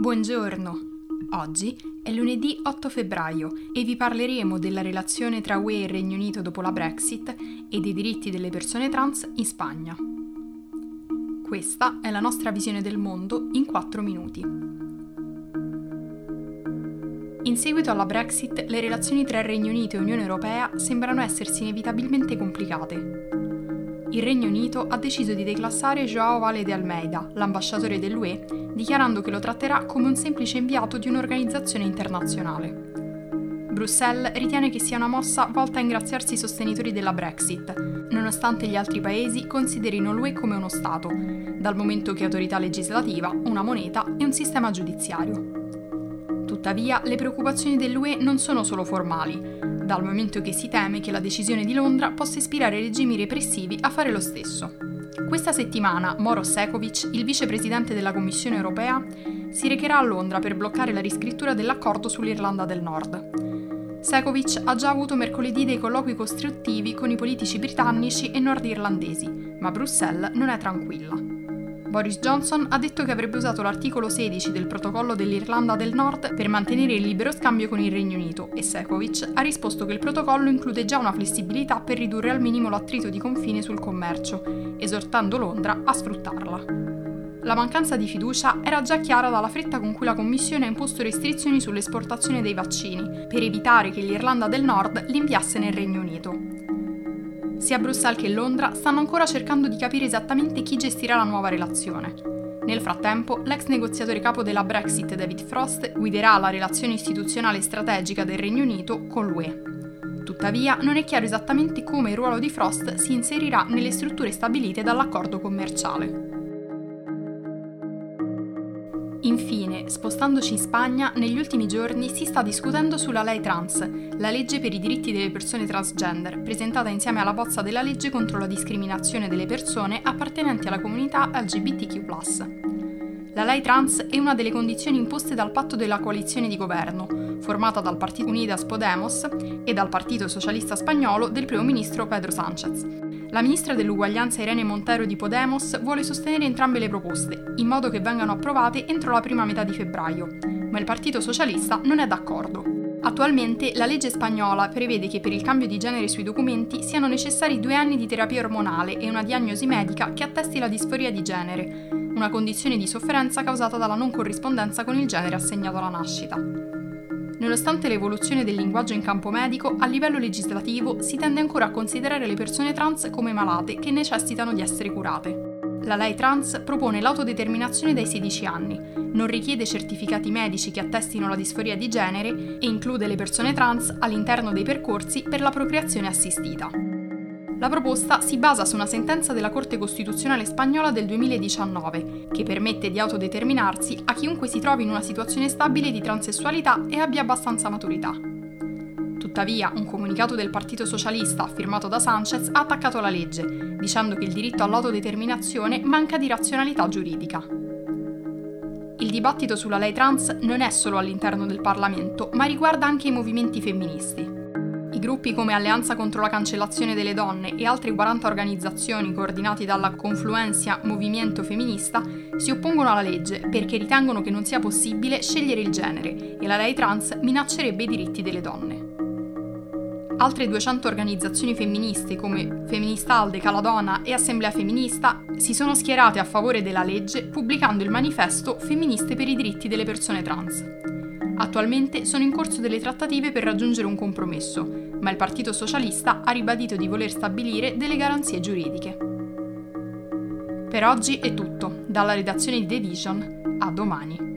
Buongiorno. Oggi è lunedì 8 febbraio e vi parleremo della relazione tra UE e Regno Unito dopo la Brexit e dei diritti delle persone trans in Spagna. Questa è la nostra visione del mondo in 4 minuti. In seguito alla Brexit, le relazioni tra Regno Unito e Unione Europea sembrano essersi inevitabilmente complicate il Regno Unito ha deciso di declassare Joao Vale de Almeida, l'ambasciatore dell'UE, dichiarando che lo tratterà come un semplice inviato di un'organizzazione internazionale. Bruxelles ritiene che sia una mossa volta a ingraziarsi i sostenitori della Brexit, nonostante gli altri paesi considerino l'UE come uno Stato, dal momento che autorità legislativa, una moneta e un sistema giudiziario. Tuttavia, le preoccupazioni dell'UE non sono solo formali, dal momento che si teme che la decisione di Londra possa ispirare regimi repressivi a fare lo stesso. Questa settimana Moro Sekovic, il vicepresidente della Commissione europea, si recherà a Londra per bloccare la riscrittura dell'accordo sull'Irlanda del Nord. Sekovic ha già avuto mercoledì dei colloqui costruttivi con i politici britannici e nordirlandesi, ma Bruxelles non è tranquilla. Boris Johnson ha detto che avrebbe usato l'articolo 16 del protocollo dell'Irlanda del Nord per mantenere il libero scambio con il Regno Unito e Sekovic ha risposto che il protocollo include già una flessibilità per ridurre al minimo l'attrito di confine sul commercio, esortando Londra a sfruttarla. La mancanza di fiducia era già chiara dalla fretta con cui la Commissione ha imposto restrizioni sull'esportazione dei vaccini, per evitare che l'Irlanda del Nord li inviasse nel Regno Unito. Sia Bruxelles che Londra stanno ancora cercando di capire esattamente chi gestirà la nuova relazione. Nel frattempo, l'ex negoziatore capo della Brexit David Frost guiderà la relazione istituzionale strategica del Regno Unito con l'UE. Tuttavia, non è chiaro esattamente come il ruolo di Frost si inserirà nelle strutture stabilite dall'accordo commerciale. Infine, spostandoci in Spagna, negli ultimi giorni si sta discutendo sulla Lei Trans, la legge per i diritti delle persone transgender, presentata insieme alla bozza della legge contro la discriminazione delle persone appartenenti alla comunità LGBTQ. La Lei Trans è una delle condizioni imposte dal patto della coalizione di governo, formata dal Partito Unidas Podemos e dal Partito Socialista Spagnolo del primo ministro Pedro Sánchez. La ministra dell'uguaglianza Irene Montero di Podemos vuole sostenere entrambe le proposte, in modo che vengano approvate entro la prima metà di febbraio, ma il Partito Socialista non è d'accordo. Attualmente la legge spagnola prevede che per il cambio di genere sui documenti siano necessari due anni di terapia ormonale e una diagnosi medica che attesti la disforia di genere, una condizione di sofferenza causata dalla non corrispondenza con il genere assegnato alla nascita. Nonostante l'evoluzione del linguaggio in campo medico, a livello legislativo si tende ancora a considerare le persone trans come malate che necessitano di essere curate. La lei trans propone l'autodeterminazione dai 16 anni, non richiede certificati medici che attestino la disforia di genere e include le persone trans all'interno dei percorsi per la procreazione assistita. La proposta si basa su una sentenza della Corte Costituzionale spagnola del 2019, che permette di autodeterminarsi a chiunque si trovi in una situazione stabile di transessualità e abbia abbastanza maturità. Tuttavia, un comunicato del Partito Socialista firmato da Sanchez ha attaccato la legge, dicendo che il diritto all'autodeterminazione manca di razionalità giuridica. Il dibattito sulla lei trans non è solo all'interno del Parlamento, ma riguarda anche i movimenti femministi. I gruppi come Alleanza contro la cancellazione delle donne e altre 40 organizzazioni coordinati dalla Confluencia Movimento Femminista si oppongono alla legge perché ritengono che non sia possibile scegliere il genere e la lei trans minaccerebbe i diritti delle donne. Altre 200 organizzazioni femministe come Femminista Alde, Caladona e Assemblea Femminista si sono schierate a favore della legge pubblicando il manifesto Femministe per i diritti delle persone trans. Attualmente sono in corso delle trattative per raggiungere un compromesso, ma il Partito Socialista ha ribadito di voler stabilire delle garanzie giuridiche. Per oggi è tutto, dalla redazione di The Vision a domani.